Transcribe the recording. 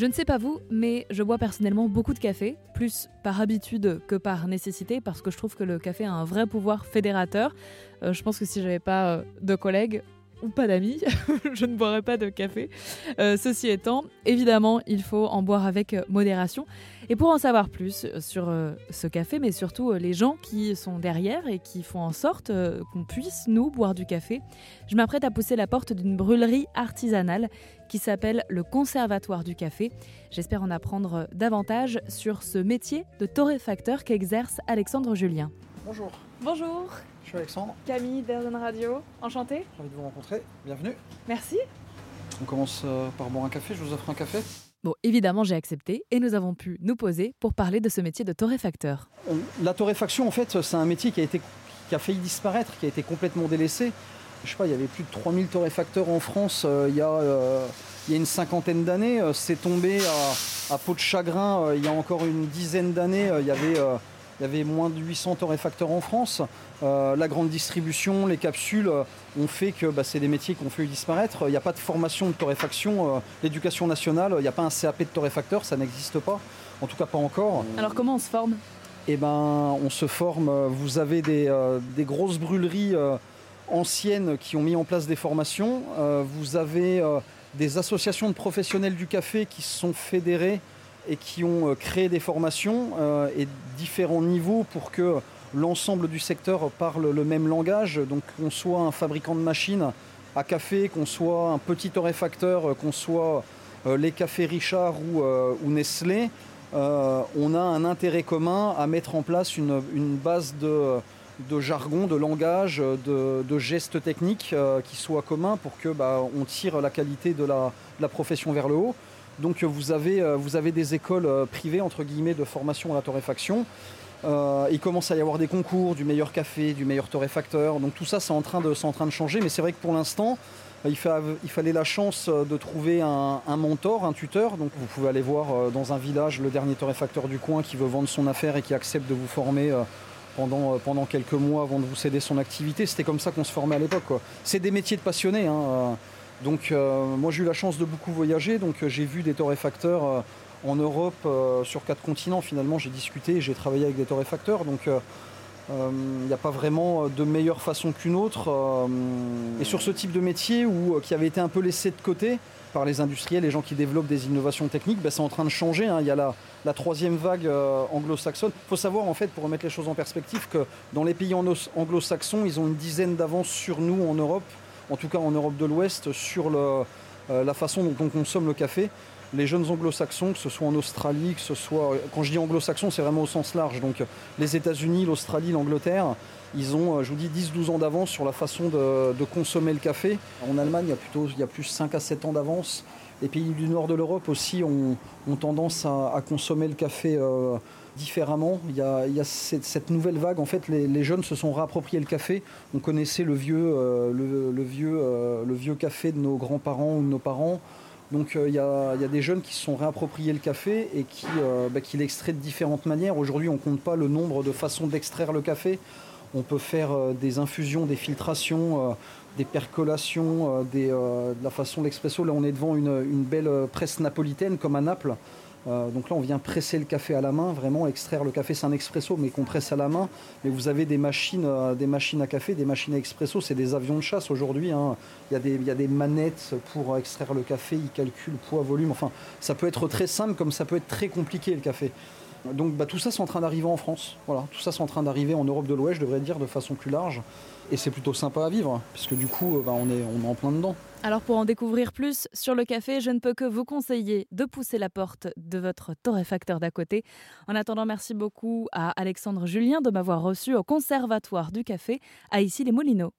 Je ne sais pas vous, mais je bois personnellement beaucoup de café, plus par habitude que par nécessité, parce que je trouve que le café a un vrai pouvoir fédérateur. Euh, je pense que si j'avais pas euh, de collègues, ou pas d'amis, je ne boirais pas de café. Euh, ceci étant, évidemment, il faut en boire avec euh, modération. Et pour en savoir plus sur euh, ce café, mais surtout euh, les gens qui sont derrière et qui font en sorte euh, qu'on puisse, nous, boire du café, je m'apprête à pousser la porte d'une brûlerie artisanale qui s'appelle le Conservatoire du Café. J'espère en apprendre davantage sur ce métier de torréfacteur qu'exerce Alexandre Julien. Bonjour, Bonjour, suis Alexandre, Camille d'Airzen Radio, enchantée. j'ai envie de vous rencontrer, bienvenue. Merci. On commence euh, par boire un café, je vous offre un café. Bon, évidemment, j'ai accepté et nous avons pu nous poser pour parler de ce métier de torréfacteur. La torréfaction, en fait, c'est un métier qui a, été, qui a failli disparaître, qui a été complètement délaissé. Je sais pas, il y avait plus de 3000 torréfacteurs en France euh, il, y a, euh, il y a une cinquantaine d'années. C'est tombé à, à peau de chagrin euh, il y a encore une dizaine d'années. euh, il, y avait, euh, il y avait moins de 800 torréfacteurs en France. Euh, la grande distribution, les capsules euh, ont fait que bah, c'est des métiers qui ont fait disparaître. Il n'y a pas de formation de torréfaction. euh, L'éducation nationale, il n'y a pas un CAP de torréfacteur, ça n'existe pas. En tout cas, pas encore. Alors, comment on se forme? Eh ben, on se forme. euh, Vous avez des, euh, des grosses brûleries euh, anciennes qui ont mis en place des formations. Euh, vous avez euh, des associations de professionnels du café qui se sont fédérées et qui ont euh, créé des formations euh, et différents niveaux pour que l'ensemble du secteur parle le même langage. Donc, qu'on soit un fabricant de machines à café, qu'on soit un petit torréfacteur, euh, qu'on soit les cafés Richard ou, Nestlé, on a un intérêt commun à mettre en place une, base de, jargon, de langage, de, gestes techniques qui soient communs pour que bah, on tire la qualité de la profession vers le haut. Donc euh, vous avez, euh, vous avez des écoles euh, privées entre guillemets de formation à la torréfaction. Il commence à y avoir des concours du meilleur café, du meilleur torréfacteur. Donc tout ça c'est en train de, changer. Mais c'est vrai que pour l'instant, il, fa- il fallait la chance de trouver un, mentor, un tuteur. Donc vous pouvez aller voir dans un village le dernier torréfacteur du coin qui veut vendre son affaire et qui accepte de vous former pendant, quelques mois avant de vous céder son activité. C'était comme ça qu'on se formait à l'époque. C'est des métiers de passionnés. hein. Donc euh, moi j'ai eu la chance de beaucoup voyager. Donc euh, j'ai vu des torréfacteurs euh, en Europe, sur quatre continents finalement. J'ai discuté, j'ai travaillé avec des torréfacteurs. Donc il n'y a pas vraiment de meilleure façon qu'une autre. et sur ce type de métier qui avait été un peu laissé de côté par les industriels, les gens qui développent des innovations techniques, ben, c'est en train de changer. hein. Il y a la, troisième vague anglo-saxonne. Il faut savoir, en fait, pour remettre les choses en perspective, que dans les pays anglo- anglo-saxons, ils ont une dizaine d'avance sur nous en Europe, en tout cas en Europe de l'Ouest, sur euh, la façon dont on consomme le café. Les jeunes anglo-saxons, que ce soit en Australie, que ce soit. Quand je dis anglo-saxons, c'est vraiment au sens large. Donc les États-Unis, l'Australie, l'Angleterre, ils ont, euh, je vous dis, 10-12 ans d'avance sur la façon de, consommer le café. En Allemagne, il y a, plutôt, il y a plus 5 à 7 ans d'avance. Les pays du nord de l'Europe aussi ont, tendance à, à consommer le café euh, différemment. Il y a, cette, nouvelle vague. En fait, les, jeunes se sont réappropriés le café. On connaissait le vieux, euh, le, vieux, euh, le vieux café de nos grands-parents ou de nos parents. Donc euh, il y, a, des jeunes qui se sont réappropriés le café et qui, bah, l'extraient de différentes manières. Aujourd'hui, on ne compte pas le nombre de façons d'extraire le café. On peut faire des infusions, des filtrations, des percolations, de la façon de l'expresso. Là, on est devant une, belle presse napolitaine comme à Naples. Euh, donc là, on vient presser le café à la main, vraiment extraire le café. C'est un expresso, mais qu'on presse à la main. Mais vous avez des machines, euh, des machines à café, des machines à expresso. C'est des avions de chasse aujourd'hui. hein. Il, y a des, manettes pour extraire le café. Ils calculent poids, volume. Enfin, ça peut être très simple comme ça peut être très compliqué le café. Donc bah, tout ça, c'est en train d'arriver en France. Voilà, tout ça, c'est en train d'arriver en Europe de l'Ouest, je devrais dire, de façon plus large. Et c'est plutôt sympa à vivre, puisque du coup, euh, bah, on, est, on est en plein dedans. Alors pour en découvrir plus sur le café, je ne peux que vous conseiller de pousser la porte de votre torréfacteur d'à côté. En attendant, merci beaucoup à Alexandre Julien de m'avoir reçu au Conservatoire du Café à Issy-les-Moulineaux.